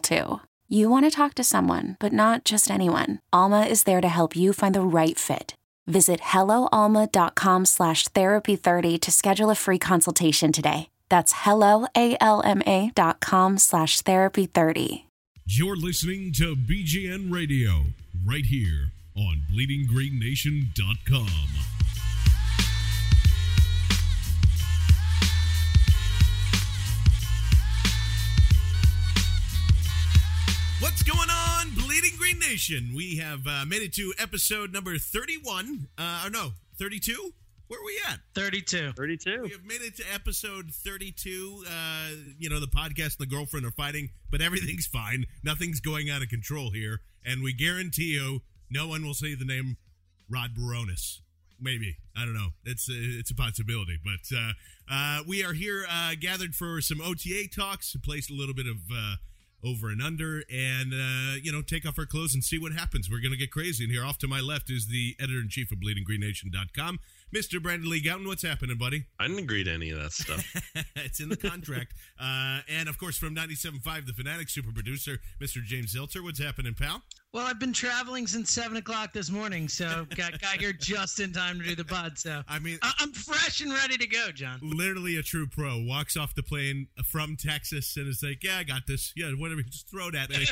too. You want to talk to someone, but not just anyone. Alma is there to help you find the right fit. Visit helloalma.com slash therapy30 to schedule a free consultation today. That's helloalma.com slash therapy30. You're listening to BGN Radio right here on bleedinggreennation.com. What's going on, Bleeding Green Nation? We have uh, made it to episode number 31. Uh, or no, 32? Where are we at? 32. 32. We have made it to episode 32. Uh, you know, the podcast and the girlfriend are fighting, but everything's fine. Nothing's going out of control here. And we guarantee you, no one will say the name Rob Bironas. Maybe. I don't know. It's a, it's a possibility. But uh, uh, we are here uh, gathered for some OTA talks, to place a little bit of uh, over and under, and, uh, you know, take off our clothes and see what happens. We're going to get crazy in here. Off to my left is the editor in chief of bleedinggreennation.com, Mr. Brandon Lee Gowton. What's happening, buddy? I didn't agree to any of that stuff. it's in the contract. uh, and of course, from 97.5, the Fanatic super producer, Mr. James Zelter. What's happening, pal? Well, I've been traveling since seven o'clock this morning, so got got here just in time to do the pod. So I mean, I- I'm fresh and ready to go, John. literally a true pro walks off the plane from Texas and is like, "Yeah, I got this. Yeah, whatever. Just throw it at me."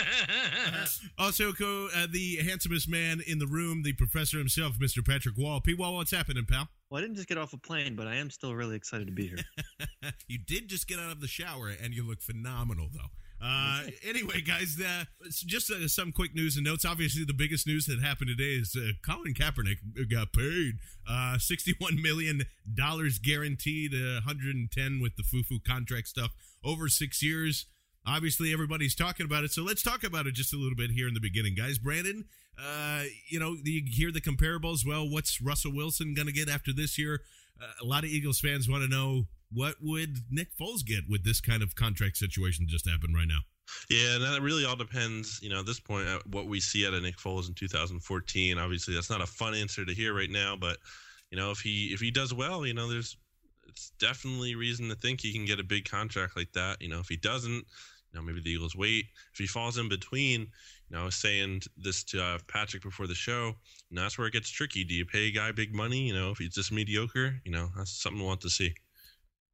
also, co- uh, the handsomest man in the room, the professor himself, Mr. Patrick Wall. P. Wall, what's happening, pal? well, I didn't just get off a plane, but I am still really excited to be here. you did just get out of the shower and you look phenomenal, though. Uh, anyway, guys, uh, just uh, some quick news and notes. Obviously, the biggest news that happened today is uh, Colin Kaepernick got paid uh, $61 million guaranteed, uh, 110 with the foo-foo contract stuff over six years. Obviously, everybody's talking about it, so let's talk about it just a little bit here in the beginning, guys. Brandon, uh, you know, you hear the comparables. Well, what's Russell Wilson going to get after this year? Uh, a lot of Eagles fans want to know what would Nick Foles get with this kind of contract situation just happened right now. yeah, and that really all depends, you know, at this point, at what we see out of Nick Foles in 2014. Obviously, that's not a fun answer to hear right now, but you know, if he if he does well, you know, there's it's definitely reason to think he can get a big contract like that. You know, if he doesn't, you know, maybe the Eagles wait. If he falls in between, you know, I was saying this to uh, Patrick before the show, and that's where it gets tricky. Do you pay a guy big money? You know, if he's just mediocre, you know, that's something we want to see.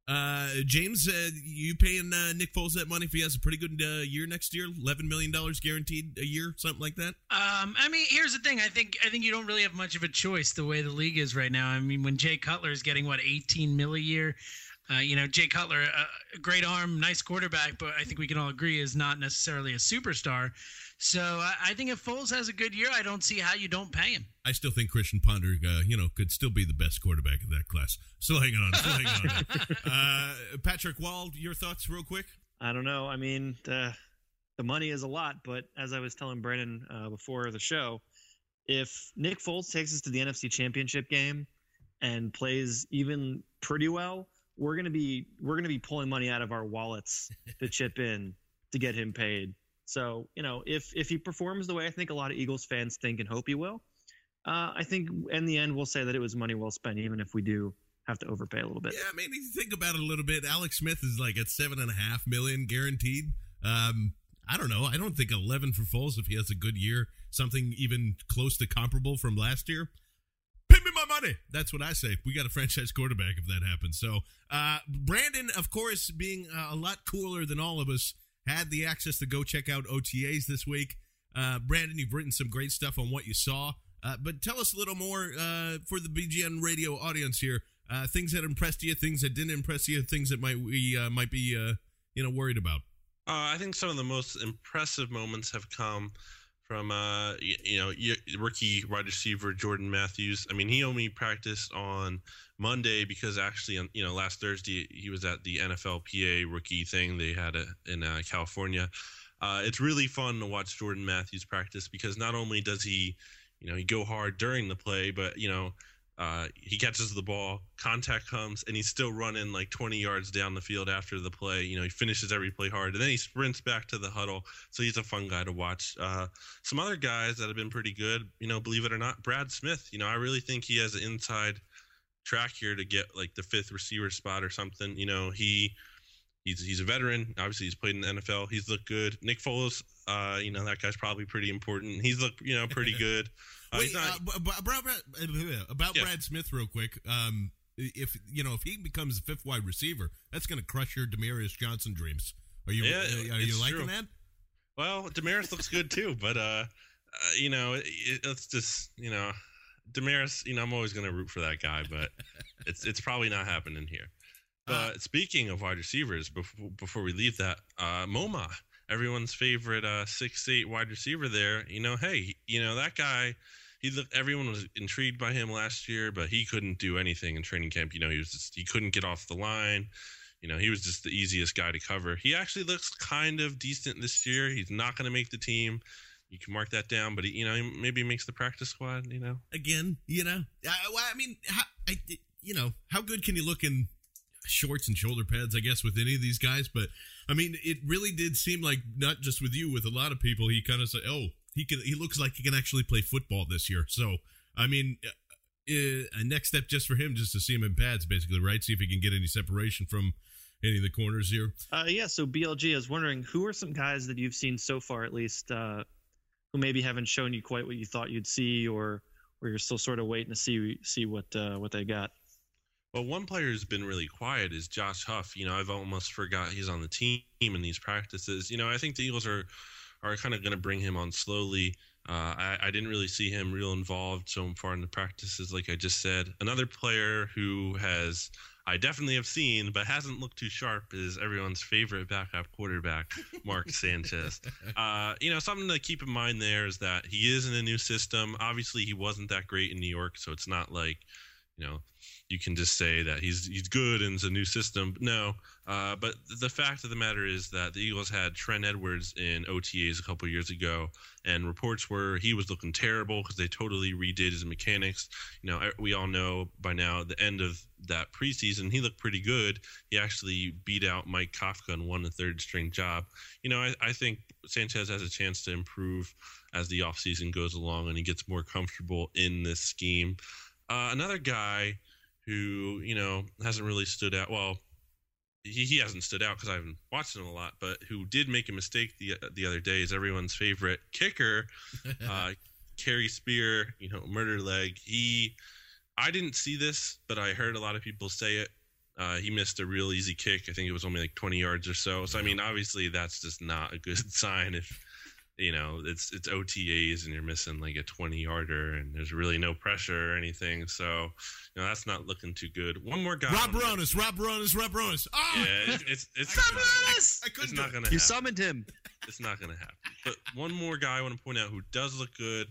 Uh, James, uh, you paying uh, Nick Foles that money if he has a pretty good uh, year next year? Eleven million dollars guaranteed a year, something like that. Um, I mean, here's the thing. I think I think you don't really have much of a choice the way the league is right now. I mean, when Jay Cutler is getting what 18 mil a year, uh, you know, Jay Cutler, uh, a great arm, nice quarterback, but I think we can all agree is not necessarily a superstar. So I, I think if Foles has a good year, I don't see how you don't pay him. I still think Christian Ponder, uh, you know, could still be the best quarterback of that class. Still hanging on, still hanging on. uh, Patrick Wall, your thoughts, real quick. I don't know. I mean, the the money is a lot, but as I was telling Brandon uh, before the show, if Nick Foles takes us to the NFC Championship game and plays even pretty well, we're gonna be we're gonna be pulling money out of our wallets to chip in to get him paid. So you know, if if he performs the way I think a lot of Eagles fans think and hope he will, uh, I think in the end we'll say that it was money well spent, even if we do have to overpay a little bit. Yeah, I mean, you think about it a little bit. Alex Smith is like at seven and a half million guaranteed. Um, I don't know. I don't think eleven for Foles if he has a good year, something even close to comparable from last year. Pay me my money. That's what I say. We got a franchise quarterback if that happens. So, uh, Brandon, of course, being uh, a lot cooler than all of us, had the access to go check out OTAs this week. Uh, Brandon, you've written some great stuff on what you saw. Uh, but tell us a little more uh, for the BGN radio audience here. Uh, things that impressed you, things that didn't impress you, things that might we uh, might be uh, you know worried about. I think some of the most impressive moments have come from uh, you, know rookie wide receiver Jordan Matthews. I mean, he only practiced on Monday because actually, you know, last Thursday he was at the NFLPA rookie thing they had a, in uh, California. Uh, it's really fun to watch Jordan Matthews practice because not only does he, you know, he go hard during the play, but you know uh, he catches the ball, contact comes, and he's still running like 20 yards down the field after the play. You know, he finishes every play hard, and then he sprints back to the huddle. So he's a fun guy to watch. Uh, some other guys that have been pretty good, you know, believe it or not, Brad Smith. You know, I really think he has an inside track here to get like the fifth receiver spot or something. You know, he he's he's a veteran. Obviously, he's played in the NFL. He's looked good. Nick Foles, uh, you know, that guy's probably pretty important. He's looked, you know, pretty good. Uh, Wait, not, uh, about, about yeah. Brad Smith, real quick. Um, if you know if he becomes the fifth wide receiver, that's going to crush your Damaris Johnson dreams. Are you yeah, uh, are you liking true. that? Well, Damaris looks good too, but uh, uh you know, it, it's just you know, Demaryius. You know, I'm always going to root for that guy, but it's it's probably not happening here. Uh, but speaking of wide receivers, before before we leave that, uh, Momah, everyone's favorite uh, six eight wide receiver there. You know, hey, you know that guy he looked, everyone was intrigued by him last year, but he couldn't do anything in training camp. You know, he was just, he couldn't get off the line. You know, he was just the easiest guy to cover. He actually looks kind of decent this year. He's not going to make the team. You can mark that down, but he, you know, he maybe makes the practice squad. You know, again, you know, I, I mean, how, I, you know, how good can you look in shorts and shoulder pads? I guess with any of these guys, but I mean, it really did seem like not just with you, with a lot of people, he kind of said, "Oh, he can. He looks like he can actually play football this year." So, I mean, uh, a next step just for him, just to see him in pads, basically, right? See if he can get any separation from any of the corners here. Uh, yeah. So BLG, is wondering who are some guys that you've seen so far, at least, uh, who maybe haven't shown you quite what you thought you'd see, or or you're still sort of waiting to see see what uh, what they got. Well, one player who's been really quiet is Josh Huff. You know, I've almost forgot he's on the team in these practices. You know, I think the Eagles are are kind of going to bring him on slowly. Uh, I, I, didn't really see him real involved so far in the practices, like I just said. Another player who has I definitely have seen, but hasn't looked too sharp is everyone's favorite backup quarterback, Mark Sanchez. Uh, you know, something to keep in mind there is that he is in a new system. Obviously, he wasn't that great in New York, so it's not like you know you can just say that he's he's good and it's a new system. No, uh, but the fact of the matter is that the Eagles had Trent Edwards in OTAs a couple years ago, and reports were he was looking terrible because they totally redid his mechanics. You know, we all know by now the end of that preseason he looked pretty good. He actually beat out Mike Kafka and won the third string job. You know, I, I think Sanchez has a chance to improve as the offseason goes along and he gets more comfortable in this scheme. Uh, another guy who you know hasn't really stood out. Well, he, he hasn't stood out because I haven't watched him a lot, but who did make a mistake the the other day is everyone's favorite kicker, uh, Carey Spear. You know, murder leg. He, I didn't see this, but I heard a lot of people say it. Uh, he missed a real easy kick. I think it was only like 20 yards or so. So I mean, obviously that's just not a good sign if you know it's it's OTAs and you're missing like a 20 yarder and there's really no pressure or anything. So you know that's not looking too good. One more guy. Rob Bironas, Rob Bironas, Rob Bironas. Oh! Yeah, it's it's, it's, Rob Bironas. I, I it's not gonna. You summoned him. It's not gonna happen. But one more guy I want to point out who does look good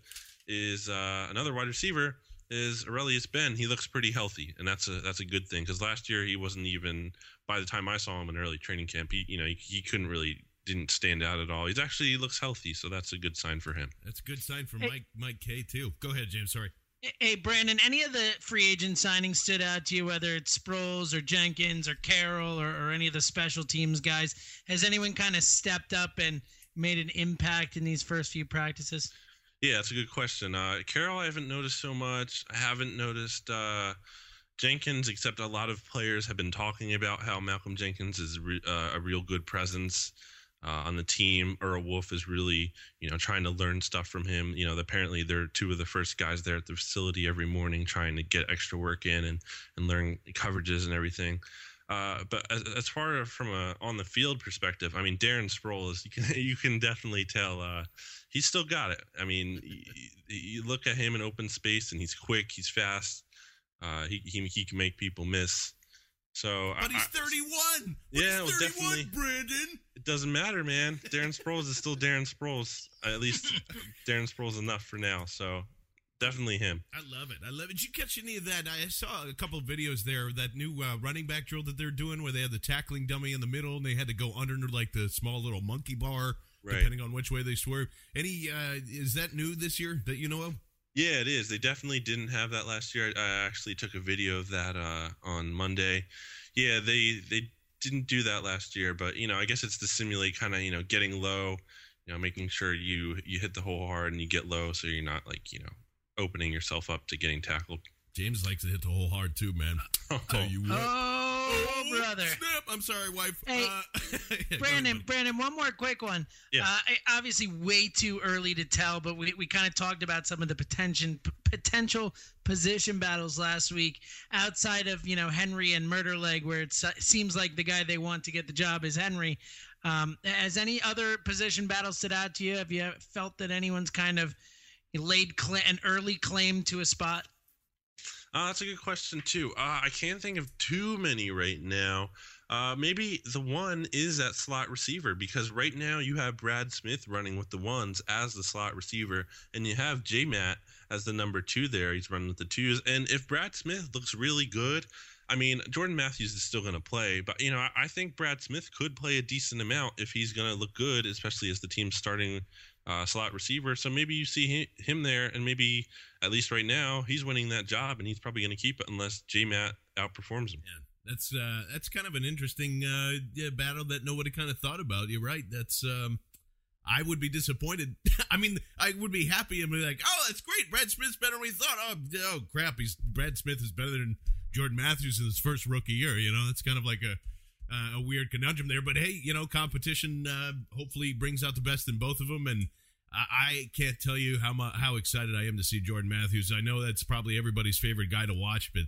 is uh, another wide receiver is Arrelious Benn. He looks pretty healthy, and that's a that's a good thing because last year he wasn't even. By the time I saw him in early training camp, he you know he, he couldn't really didn't stand out at all. He's actually he looks healthy, so that's a good sign for him. That's a good sign for hey. Mike Mike K too. Go ahead, James. Sorry. Hey, Brandon, any of the free agent signings stood out to you, whether it's Sproles or Jenkins or Carroll or, or any of the special teams guys? Has anyone kind of stepped up and made an impact in these first few practices? Yeah, that's a good question. Uh, Carroll, I haven't noticed so much. I haven't noticed uh, Jenkins, except a lot of players have been talking about how Malcolm Jenkins is re- uh, a real good presence uh, on the team. Earl Wolff is really, you know, trying to learn stuff from him. You know, apparently they're two of the first guys there at the facility every morning, trying to get extra work in and and learn coverages and everything. Uh, but as, as far from a on the field perspective, I mean, Darren Sproles, you can you can definitely tell uh, he's still got it. I mean, you, you look at him in open space, and he's quick, he's fast. Uh, he, he he can make people miss. So, but he's 31. But yeah, he's 31, well, definitely. Brandon. It doesn't matter, man. Darren Sproles is still Darren Sproles. At least Darren Sproles enough for now. So definitely him. I love it. I love it. Did you catch any of that? I saw a couple of videos there. That new uh, running back drill that they're doing, where they had the tackling dummy in the middle, and they had to go under like the small little monkey bar, Right. depending on which way they swerve. Any uh, is that new this year that you know of? Yeah, it is. They definitely didn't have that last year. I I actually took a video of that uh, on Monday. Yeah, they they didn't do that last year, but you know, I guess it's to simulate kind of you know getting low, you know, making sure you you hit the hole hard and you get low, so you're not like you know opening yourself up to getting tackled. James likes to hit the hole hard too, man. I'll Tell you what. Oh, brother. Snap! I'm sorry, wife. Hey, uh, Brandon, Brandon, one more quick one. Yeah. Uh, obviously, way too early to tell, but we, we kind of talked about some of the potential potential position battles last week outside of you know Henery and Murder Leg, where it seems like the guy they want to get the job is Henery. Um, has any other position battles stood out to you? Have you felt that anyone's kind of laid cla an early claim to a spot? Uh, that's a good question too. Uh, I can't think of too many right now. Uh, maybe the one is that slot receiver because right now you have Brad Smith running with the ones as the slot receiver, and you have J Matt as the number two there. He's running with the twos, and if Brad Smith looks really good, I mean Jordan Matthews is still going to play, but you know I, I think Brad Smith could play a decent amount if he's going to look good, especially as the team's starting uh, slot receiver. So maybe you see hi- him there, and maybe at least right now he's winning that job, and he's probably going to keep it unless J Matt outperforms him. Yeah, that's uh, that's kind of an interesting uh, yeah, battle that nobody kind of thought about. You're right. That's um, I would be disappointed. I mean, I would be happy and be like, "Oh, that's great. Brad Smith's better than we thought." Oh, oh crap! He's Brad Smith is better than Jordan Matthews in his first rookie year. You know, that's kind of like a uh, a weird conundrum there. But hey, you know, competition uh, hopefully brings out the best in both of them, and I, I can't tell you how mu- how excited I am to see Jordan Matthews. I know that's probably everybody's favorite guy to watch, but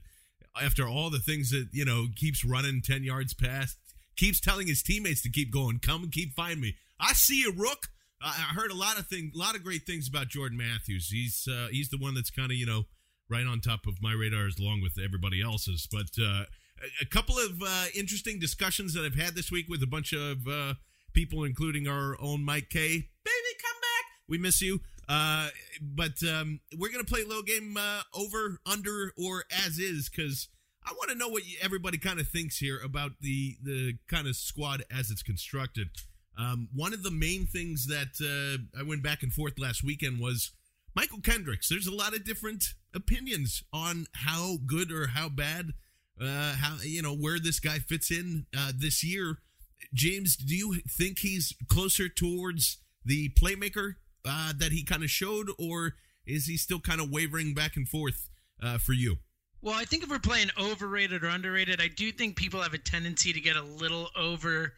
after all the things that you know keeps running 10 yards past keeps telling his teammates to keep going come and keep find me i see you rook i heard a lot of things a lot of great things about jordan matthews he's uh, he's the one that's kind of you know right on top of my radars along with everybody else's but uh, a, couple of uh, interesting discussions that i've had this week with a bunch of uh, people including our own mike k baby come back we miss you uh, but um, we're gonna play a little game uh, over, under, or as is because I want to know what everybody kind of thinks here about the the kind of squad as it's constructed. Um, one of the main things that uh, I went back and forth last weekend was Mychal Kendricks. There's a lot of different opinions on how good or how bad, uh, how you know where this guy fits in uh, this year. James, do you think he's closer towards the playmaker uh, that he kind of showed, or is he still kind of wavering back and forth uh, for you? Well, I think if we're playing overrated or underrated, I do think people have a tendency to get a little over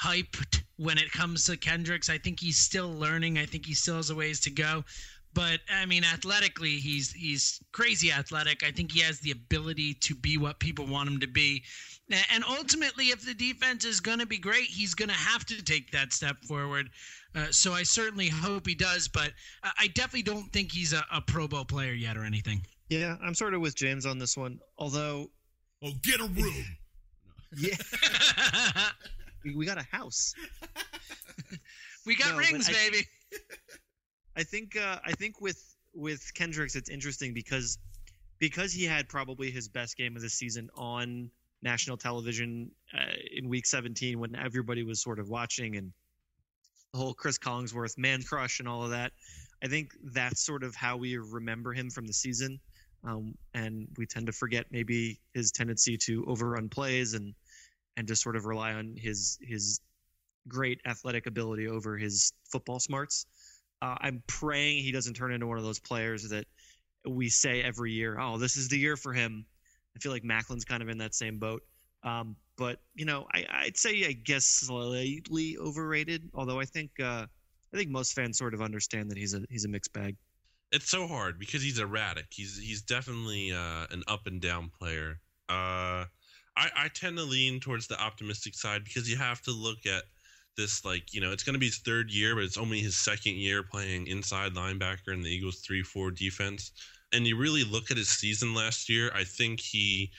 hyped when it comes to Kendricks. I think he's still learning. I think he still has a ways to go. But I mean, athletically, he's he's crazy athletic. I think he has the ability to be what people want him to be. And ultimately, if the defense is going to be great, he's going to have to take that step forward. Uh, so I certainly hope he does. But I I definitely don't think he's a, a Pro Bowl player yet or anything. Yeah, I'm sort of with James on this one. Although, Oh, get a room. yeah, we, we got a house. we got No, rings, I- baby. I think uh, I think with with Kendricks, it's interesting because because he had probably his best game of the season on national television uh, in Week 17 when everybody was sort of watching and the whole Cris Collinsworth man crush and all of that. I think that's sort of how we remember him from the season. um, and we tend to forget maybe his tendency to overrun plays and and just sort of rely on his his great athletic ability over his football smarts. Uh, I'm praying he doesn't turn into one of those players that we say every year, "Oh, this is the year for him." I feel like Maclin's kind of in that same boat. Um, but you know, I, would say I guess slightly overrated. Although I think uh, I think most fans sort of understand that he's a he's a mixed bag. It's so hard because he's erratic. He's he's definitely uh, an up and down player. Uh, I, I tend to lean towards the optimistic side because you have to look at this like you know it's going to be his third year, but it's only his second year playing inside linebacker in the Eagles three four defense. And you really look at his season last year. I think he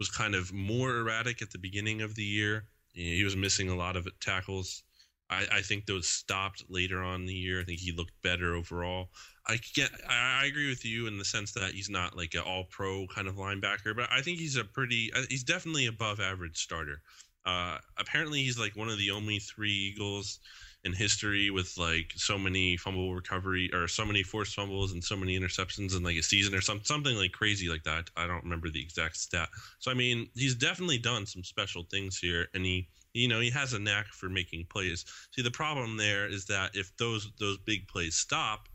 was kind of more erratic at the beginning of the year. He was missing a lot of tackles. I, I think those stopped later on in the year. I think he looked better overall. I get, I agree with you in the sense that he's not like an all pro kind of linebacker, but I think he's a pretty, uh, he's definitely above average starter. Uh, apparently, he's like one of the only three Eagles in history with like so many fumble recovery or so many forced fumbles and so many interceptions in like a season or some, something like crazy like that. I don't remember the exact stat. So I mean, he's definitely done some special things here, and he you know he has a knack for making plays. See, the problem there is that if those those big plays stop,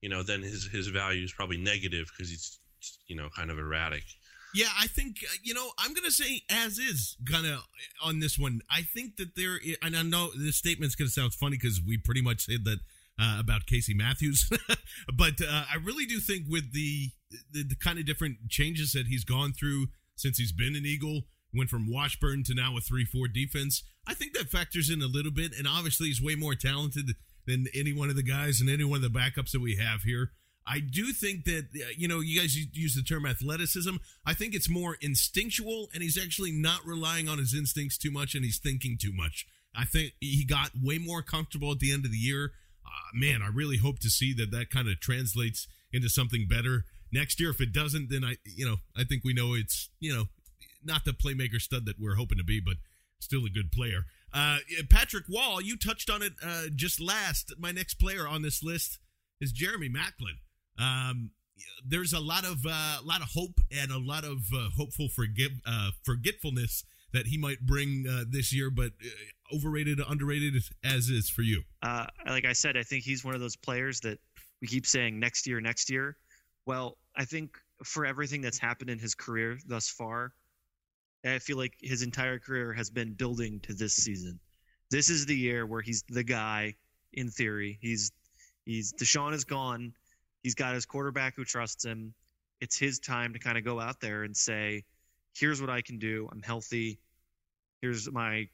you know, then his his value is probably negative because he's you know kind of erratic. Yeah, I think uh, you know I'm gonna say as is gonna on this one. I think that there, and I know this statement's gonna sound funny because we pretty much said that uh, about Casey Matthews, but uh, I really do think with the, the, the kind of different changes that he's gone through since he's been an Eagle, went from Washburn to now a three four defense. I think that factors in a little bit, and obviously he's way more talented than any one of the guys and any one of the backups that we have here. I do think that uh, you know you guys use the term athleticism. I think it's more instinctual, and he's actually not relying on his instincts too much, and he's thinking too much. I think he got way more comfortable at the end of the year. Uh, man, I really hope to see that that kind of translates into something better next year. If it doesn't, then I you know I think we know it's you know not the playmaker stud that we're hoping to be, but still a good player. Uh, Patrick Wall, you touched on it uh, just last. My next player on this list is Jeremy Maclin. Um, there's a lot of uh, a lot of hope and a lot of uh, hopeful forgive uh, forgetfulness that he might bring uh, this year, but uh, overrated, underrated as is for you. Uh, like I said, I think he's one of those players that we keep saying next year, next year. Well, I think for everything that's happened in his career thus far, I feel like his entire career has been building to this season. This is the year where he's the guy. In theory, he's he's DeSean is gone He's got his quarterback who trusts him. It's his time to kind of go out there and say, here's what I can do. I'm healthy. Here's my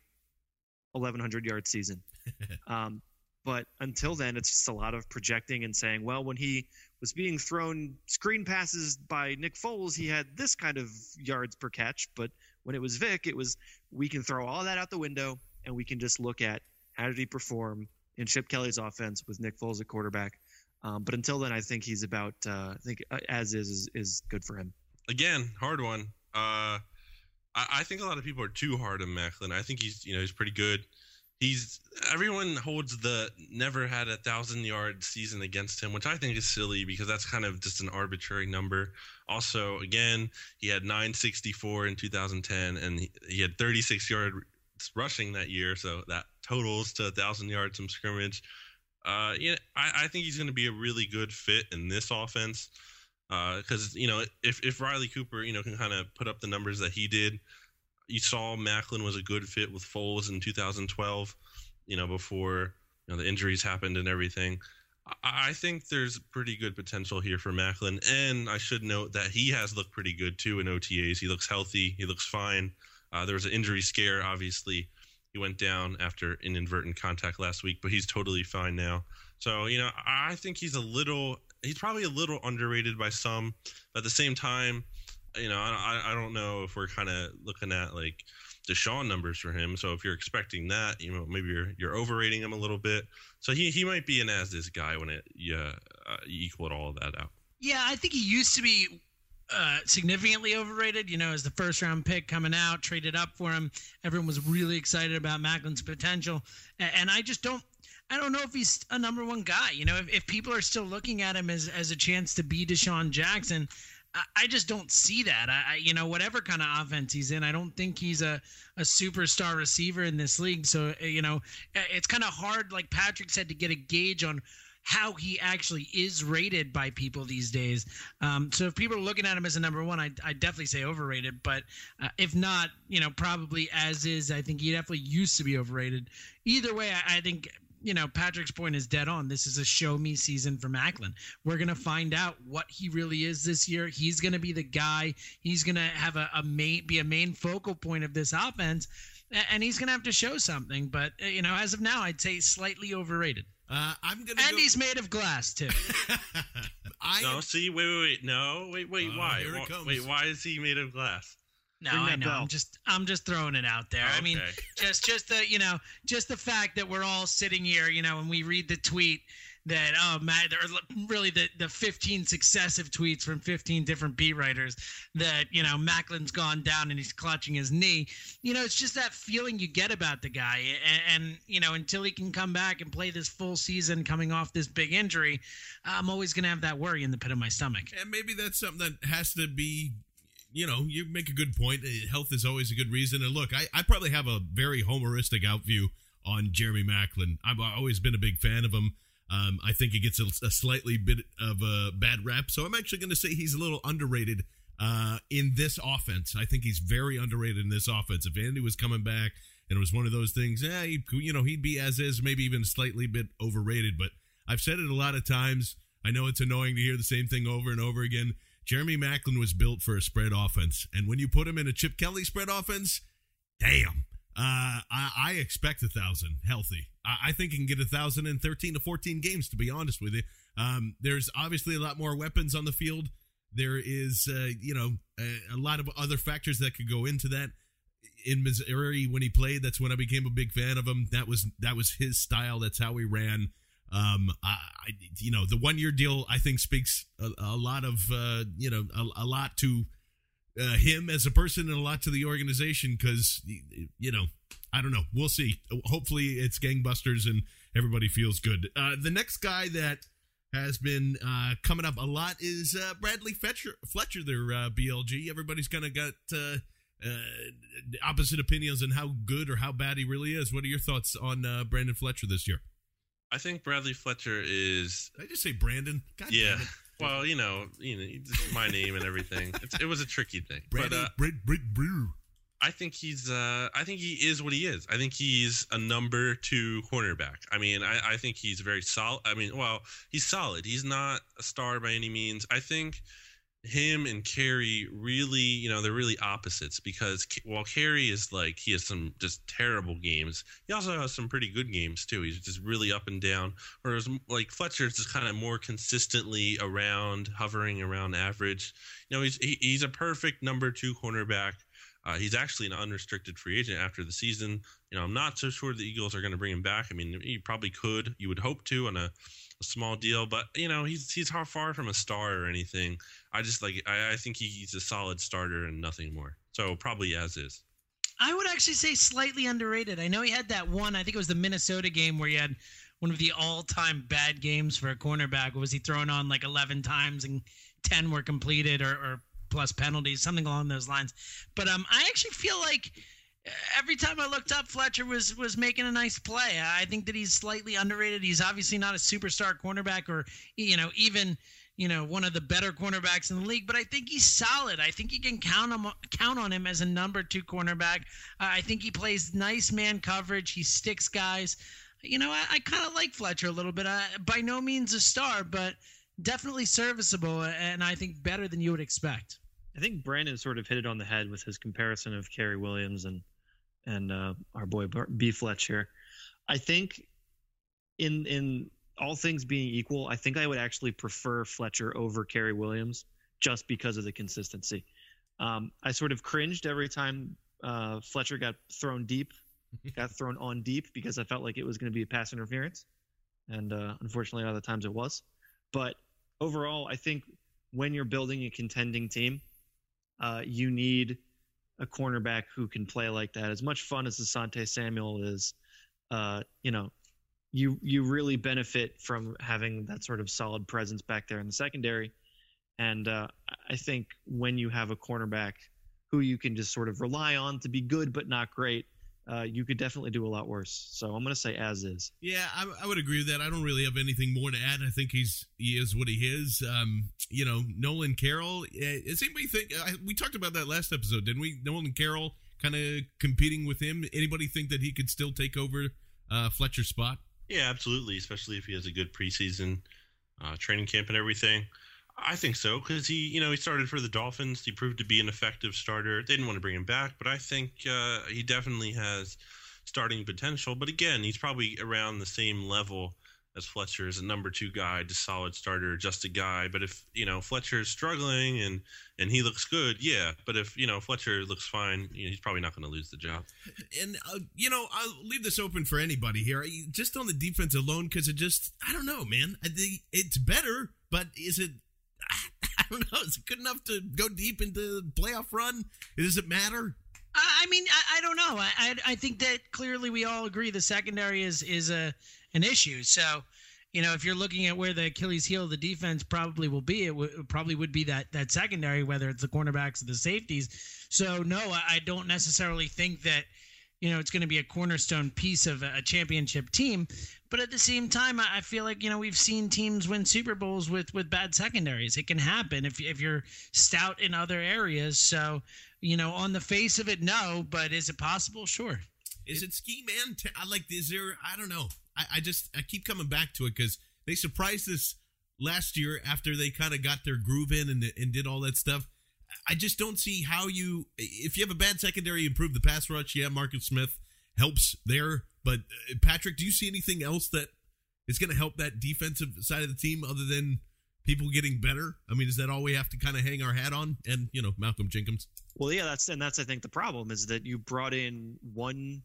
1100 yard season. um, but until then, it's just a lot of projecting and saying, well, when he was being thrown screen passes by Nick Foles, he had this kind of yards per catch. But when it was Vic, it was we can throw all that out the window and we can just look at how did he perform in Chip Kelly's offense with Nick Foles at quarterback. Um, but until then, I think he's about. Uh, I think uh, as is, is, is good for him. Again, hard one. Uh, I, I, think a lot of people are too hard on Maclin. I think he's you know he's pretty good. He's everyone holds the never had a thousand yard season against him, which I think is silly because that's kind of just an arbitrary number. Also, again, he had 964 in 2010, and he, he had 36 yard rushing that year, so that totals to a thousand yards from scrimmage. Uh, yeah, I, I think he's going to be a really good fit in this offense because uh, you know if if Riley Cooper you know can kind of put up the numbers that he did, you saw Maclin was a good fit with Foles in 2012. You know before you know the injuries happened and everything. I, I think there's pretty good potential here for Maclin, and I should note that he has looked pretty good too in OTAs. He looks healthy. He looks fine. Uh, there was an injury scare, obviously, he went down after inadvertent contact last week, but he's totally fine now. So, you know, I think he's a little, he's probably a little underrated by some. But at the same time, you know, I, I don't know if we're kind of looking at like DeSean numbers for him. So if you're expecting that, you know, maybe you're you're overrating him a little bit. So he he might be an as this guy when it yeah uh, you equaled all of that out. Yeah, I think he used to be uh, significantly overrated. You know, as the first round pick coming out, traded up for him. Everyone was really excited about Maclin's potential, and, and I just don't. I don't know if he's a number one guy. You know, if, if people are still looking at him as, as a chance to be DeSean Jackson, I just don't see that. I, you know, whatever kind of offense he's in, I don't think he's a, a superstar receiver in this league. So, uh, you know, uh, it's kind of hard, like Patrick said, to get a gauge on how he actually is rated by people these days. Um, so if people are looking at him as a number one, I, I definitely say overrated. But uh, if not, you know, probably as is, I think he definitely used to be overrated. Either way, I, I think you know, Patrick's point is dead on. This is a show me season for Maclin. We're going to find out what he really is this year. He's going to be the guy. He's going to have a, a main, be a main focal point of this offense, and he's going to have to show something. But, uh, you know, as of now, I'd say slightly overrated. Uh, I'm gonna. And go- he's made of glass too. I No, see, wait, wait, wait. No, wait, wait. Oh, why? here it comes. Wait, why is he made of glass? No, I know. bell. I'm just I'm just throwing it out there. I mean, just just the you know just the fact that we're all sitting here, you know, and we read the tweet that oh there are really the the 15 successive tweets from 15 different beat writers that you know Maclin's gone down and he's clutching his knee. You know, it's just that feeling you get about the guy, and, and you know until he can come back and play this full season coming off this big injury, I'm always gonna have that worry in the pit of my stomach. And maybe that's something that has to be, you know, you make a good point. Uh, Health is always a good reason. And look, I, I probably have a very homeristic outview on Jeremy Maclin. I've always been a big fan of him. Um, I think he gets a, a slightly bit of a bad rep. So I'm actually going to say he's a little underrated uh, in this offense. I think he's very underrated in this offense. If Andy was coming back and it was one of those things, yeah, he, you know, he'd be as is, maybe even slightly bit overrated. But I've said it a lot of times. I know it's annoying to hear the same thing over and over again. Jeremy Maclin was built for a spread offense, and when you put him in a Chip Kelly spread offense, damn, uh, I, I expect a thousand healthy. I, I think he can get a thousand in thirteen to fourteen games. To be honest with you, um, there's obviously a lot more weapons on the field. There is, uh, you know, a, a lot of other factors that could go into that. In Missouri, when he played, that's when I became a big fan of him. That was that was his style. That's how he ran. Um, I, I you know, the one year deal I think speaks a, a lot of uh, you know a, a lot to uh, him as a person and a lot to the organization because you know I don't know. We'll see. Hopefully, it's gangbusters and everybody feels good. Uh, the next guy that has been uh, coming up a lot is uh, Bradley Fletcher. Fletcher, their uh, BLG. Everybody's kind of got uh, uh, opposite opinions on how good or how bad he really is. What are your thoughts on uh, Brandon Fletcher this year? I think Bradley Fletcher is. Did I just say Brandon? God yeah. Well, you know, you know, my name and everything. It's, it was a tricky thing, but uh, Brit, Brit, Brew. I think he's. Uh, I think he is what he is. I think he's a number two cornerback. I mean, I, I think he's very solid. I mean, well, he's solid. He's not a star by any means. I think him and Cary really, you know, they're really opposites because while Cary is like he has some just terrible games, he also has some pretty good games too. He's just really up and down. Whereas like Fletcher's just kind of more consistently around, hovering around average. You know, he's he, he's a perfect number two cornerback. Uh, he's actually an unrestricted free agent after the season. You know, I'm not so sure the Eagles are going to bring him back. I mean, you probably could. You would hope to on a, a small deal, but you know, he's he's far far from a star or anything. I just like I, I think he's a solid starter and nothing more. So probably as is. I would actually say slightly underrated. I know he had that one. I think it was the Minnesota game where he had one of the all-time bad games for a cornerback. Was he thrown on like 11 times and 10 were completed or, or plus penalties, something along those lines? But um, I actually feel like every time I looked up, Fletcher was was making a nice play. I think that he's slightly underrated. He's obviously not a superstar cornerback or you know even you know one of the better cornerbacks in the league, but I think he's solid. I think you can count him count on him as a number two cornerback. Uh, I think he plays nice man coverage. He sticks guys. You know, I, I kind of like Fletcher a little bit. Uh, by no means a star, but definitely serviceable, and I think better than you would expect. I think Brandon sort of hit it on the head with his comparison of Cary Williams and and uh, our boy B Fletcher. I think in in all things being equal, I think I would actually prefer Fletcher over Cary Williams just because of the consistency. Um, I sort of cringed every time uh, Fletcher got thrown deep, got thrown on deep because I felt like it was going to be a pass interference, and uh, unfortunately, a lot of the times it was. But overall, I think when you're building a contending team, uh, you need a cornerback who can play like that. As much fun as Asante Samuel is, uh, you know, you you really benefit from having that sort of solid presence back there in the secondary. And uh, I think when you have a cornerback who you can just sort of rely on to be good but not great, uh, you could definitely do a lot worse. So I'm going to say as is. Yeah, I, I, would agree with that. I don't really have anything more to add. I think he's he is what he is. Um, you know, Nolan Carroll. Does anybody think we talked about that last episode, didn't we? Nolan Carroll kind of competing with him. Anybody think that he could still take over uh, Fletcher's spot? Yeah, absolutely. Especially if he has a good preseason uh, training camp and everything. I think so because he, you know, he started for the Dolphins. He proved to be an effective starter. They didn't want to bring him back, but I think uh, he definitely has starting potential. But again, he's probably around the same level as Fletcher as a number two guy, just solid starter, just a guy. But if you know Fletcher's struggling and and he looks good, yeah. But if you know Fletcher looks fine, you know, he's probably not going to lose the job. And uh, you know, I'll leave this open for anybody here, just on the defense alone, because it just I don't know, man. It's better, but is it I don't know. Is it good enough to go deep into the playoff run? Does it matter? I mean, I, I don't know. I, I think that clearly we all agree the secondary is is a an issue. So, you know, if you're looking at where the Achilles heel of the defense probably will be, it, w- probably would be that that secondary, whether it's the cornerbacks or the safeties. So, no, I, I don't necessarily think that you know it's going to be a cornerstone piece of a championship team. But at the same time, I feel like you know we've seen teams win Super Bowls with with bad secondaries. It can happen if if you're stout in other areas. So you know, on the face of it, no. But is it possible? Sure. Is it ski man? I like. Is there? I don't know. I, I just I keep coming back to it because they surprised us last year after they kind of got their groove in and and did all that stuff. I just don't see how you if you have a bad secondary, improve the pass rush. Yeah, Marcus Smith helps there. But uh, Patrick, do you see anything else that is going to help that defensive side of the team other than people getting better? I mean, is that all we have to kind of hang our hat on? And you know, Malcolm Jenkins. Well, yeah, that's and that's I think the problem is that you brought in one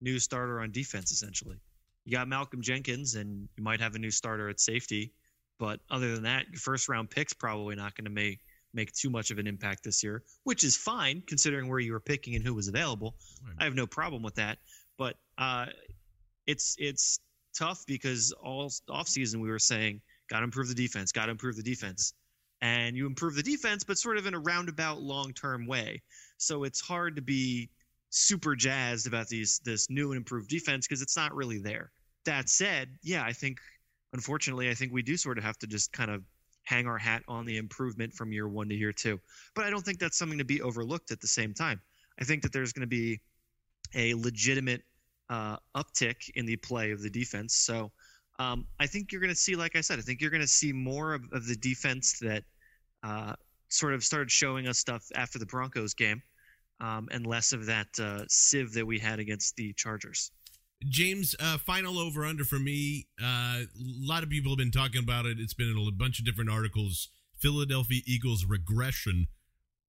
new starter on defense essentially. You got Malcolm Jenkins, and you might have a new starter at safety. But other than that, your first round pick's probably not going to make make too much of an impact this year, which is fine considering where you were picking and who was available. I have no problem with that. But uh, it's it's tough because all off season we were saying got to improve the defense, got to improve the defense, and you improve the defense, but sort of in a roundabout long term way. So it's hard to be super jazzed about these this new and improved defense because it's not really there. That said, yeah, I think unfortunately I think we do sort of have to just kind of hang our hat on the improvement from year one to year two. But I don't think that's something to be overlooked at the same time. I think that there's going to be a legitimate uh, uptick in the play of the defense. So um, I think you're going to see, like I said, I think you're going to see more of, of the defense that uh, sort of started showing us stuff after the Broncos game, um, and less of that uh, sieve that we had against the Chargers. James, uh, final over under for me. Uh, a lot of people have been talking about it. It's been in a bunch of different articles. Philadelphia Eagles regression,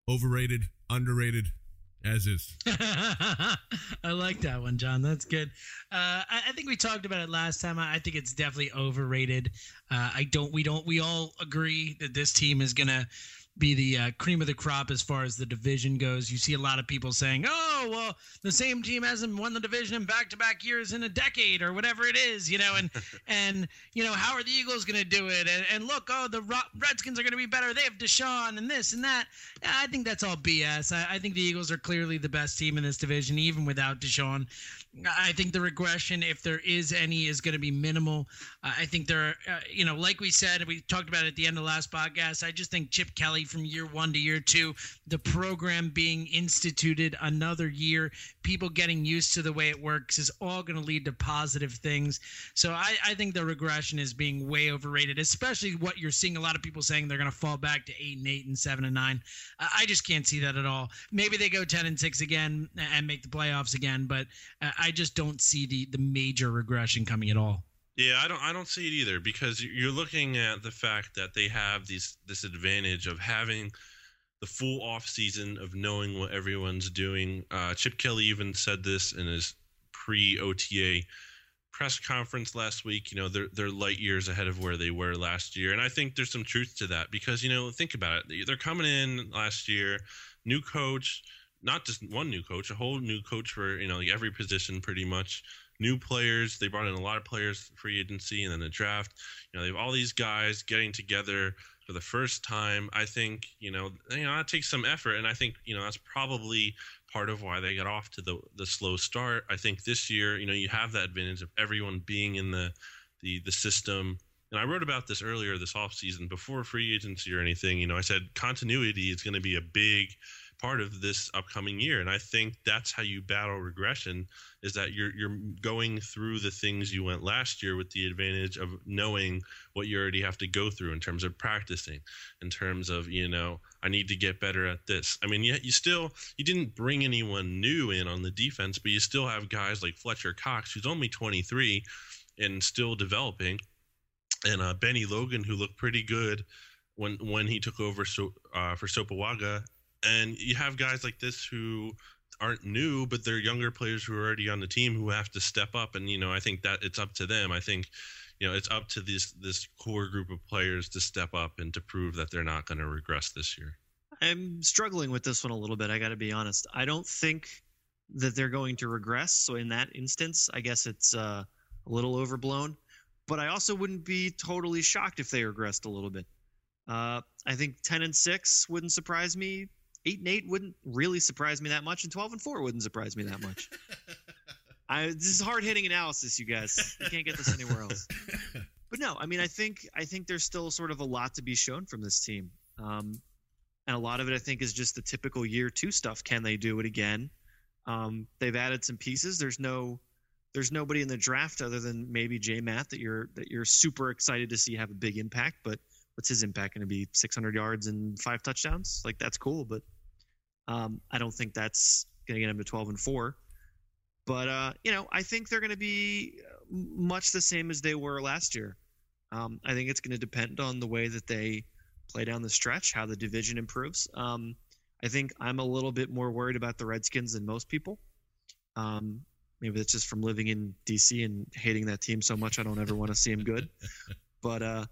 overrated, underrated as is. I like that one, John. That's good. Uh, I, I, think we talked about it last time. I, I think it's definitely overrated. Uh, I don't. We don't. We all agree that this team is gonna be the uh, cream of the crop as far as the division goes. You see a lot of people saying, "Oh, well, the same team hasn't won the division in back-to-back years in a decade, or whatever it is," you know, and and you know, how are the Eagles going to do it? And, and look, oh, the Redskins are going to be better. They have DeSean and this and that. I think that's all BS. I, I think the Eagles are clearly the best team in this division, even without DeSean. I think the regression, if there is any, is going to be minimal. Uh, I think there, are, uh, you know, like we said, we talked about it at the end of the last podcast. I just think Chip Kelly from year one to year two, the program being instituted another year, people getting used to the way it works is all going to lead to positive things. So I, I think the regression is being way overrated, especially what you're seeing a lot of people saying they're going to fall back to eight and eight and seven and nine. I just can't see that at all. Maybe they go 10 and six again and make the playoffs again, but uh, I just don't see the, the major regression coming at all. Yeah, I don't I don't see it either because you're looking at the fact that they have these this advantage of having the full off season of knowing what everyone's doing. Uh, Chip Kelly even said this in his pre OTA press conference last week. You know, they're they're light years ahead of where they were last year, and I think there's some truth to that because you know think about it. They're coming in last year, new coach, not just one new coach, a whole new coach for you know every position pretty much new players. They brought in a lot of players free agency and then the draft. You know, they have all these guys getting together for the first time. I think you know, you know, that takes some effort, and I think you know that's probably part of why they got off to the the slow start. I think this year, you know, you have that advantage of everyone being in the the the system. And I wrote about this earlier this offseason before free agency or anything. You know, I said continuity is going to be a big part of this upcoming year. And i think that's how you battle regression is that you're you're going through the things you went last year with the advantage of knowing what you already have to go through in terms of practicing in terms of you know i need to get better at this. I mean yet you still you didn't bring anyone new in on the defense but you still have guys like fletcher cox who's only 23 and still developing and uh, bennie logan who looked pretty good when when he took over so, uh, for Sopoaga and you have guys like this who aren't new, but they're younger players who are already on the team who have to step up. And you know, I think that it's up to them. I think you know it's up to this this core group of players to step up and to prove that they're not going to regress this year. I'm struggling with this one a little bit. I got to be honest. I don't think that they're going to regress. So in that instance, I guess it's uh, a little overblown. But I also wouldn't be totally shocked if they regressed a little bit. Uh, I think ten and six wouldn't surprise me eight and eight wouldn't really surprise me that much, and twelve and four wouldn't surprise me that much. I, this is hard hitting analysis, you guys. You can't get this anywhere else. But no, I mean, I think I think there's still sort of a lot to be shown from this team, um, and a lot of it I think is just the typical year two stuff. Can they do it again? Um, they've added some pieces. There's no there's nobody in the draft other than maybe J Matt that you're that you're super excited to see have a big impact. But what's his impact going to be? 600 yards and five touchdowns? Like that's cool, but um, I don't think that's going to get them to 12 and four. But uh, you know, I think they're going to be much the same as they were last year. Um, I think it's going to depend on the way that they play down the stretch, how the division improves. Um, I think I'm a little bit more worried about the Redskins than most people. Um, maybe it's just from living in DC and hating that team so much I don't ever want to see them good. But uh,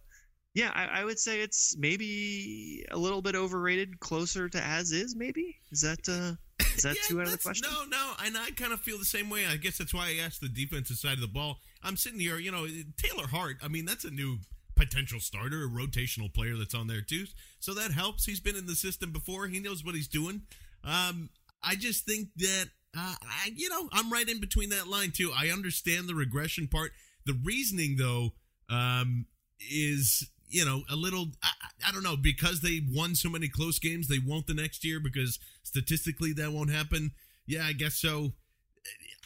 yeah, I, I, would say it's maybe a little bit overrated, closer to as is. Maybe is that uh, is that yeah, too out of the question? No, no, and I kind of feel the same way. I guess that's why I asked the defensive side of the ball. I'm sitting here, you know, Taylor Hart. I mean, that's a new potential starter, a rotational player that's on there too. So that helps. He's been in the system before. He knows what he's doing. Um, I just think that uh, I, you know, I'm right in between that line too. I understand the regression part. The reasoning, though, um, is you know, a little, I, I, don't know, because they won so many close games, they won't the next year because statistically that won't happen. Yeah, I guess so.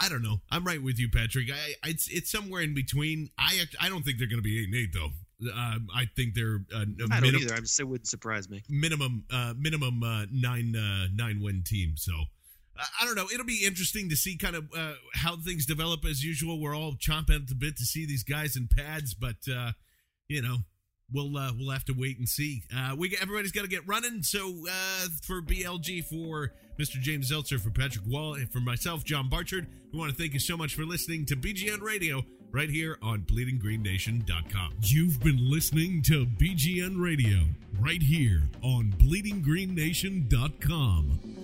I don't know. I'm right with you, Patrick. I, it's it's somewhere in between. I I don't think they're going to be eight and eight though. Um, I think they're uh, I don't either. I'm just, it wouldn't surprise me. Minimum uh, minimum uh, nine uh, nine win team. So I don't know. It'll be interesting to see kind of uh, how things develop. As usual, we're all chomping at the bit to see these guys in pads, but uh, you know, we'll uh, we'll have to wait and see. Uh, we everybody's got to get running. So uh, for BLG, for Mr. James Zeltzer, for Patrick Wall, and for myself, John Barchard, we want to thank you so much for listening to BGN Radio right here on BleedingGreenNation.com. You've been listening to BGN Radio right here on BleedingGreenNation.com.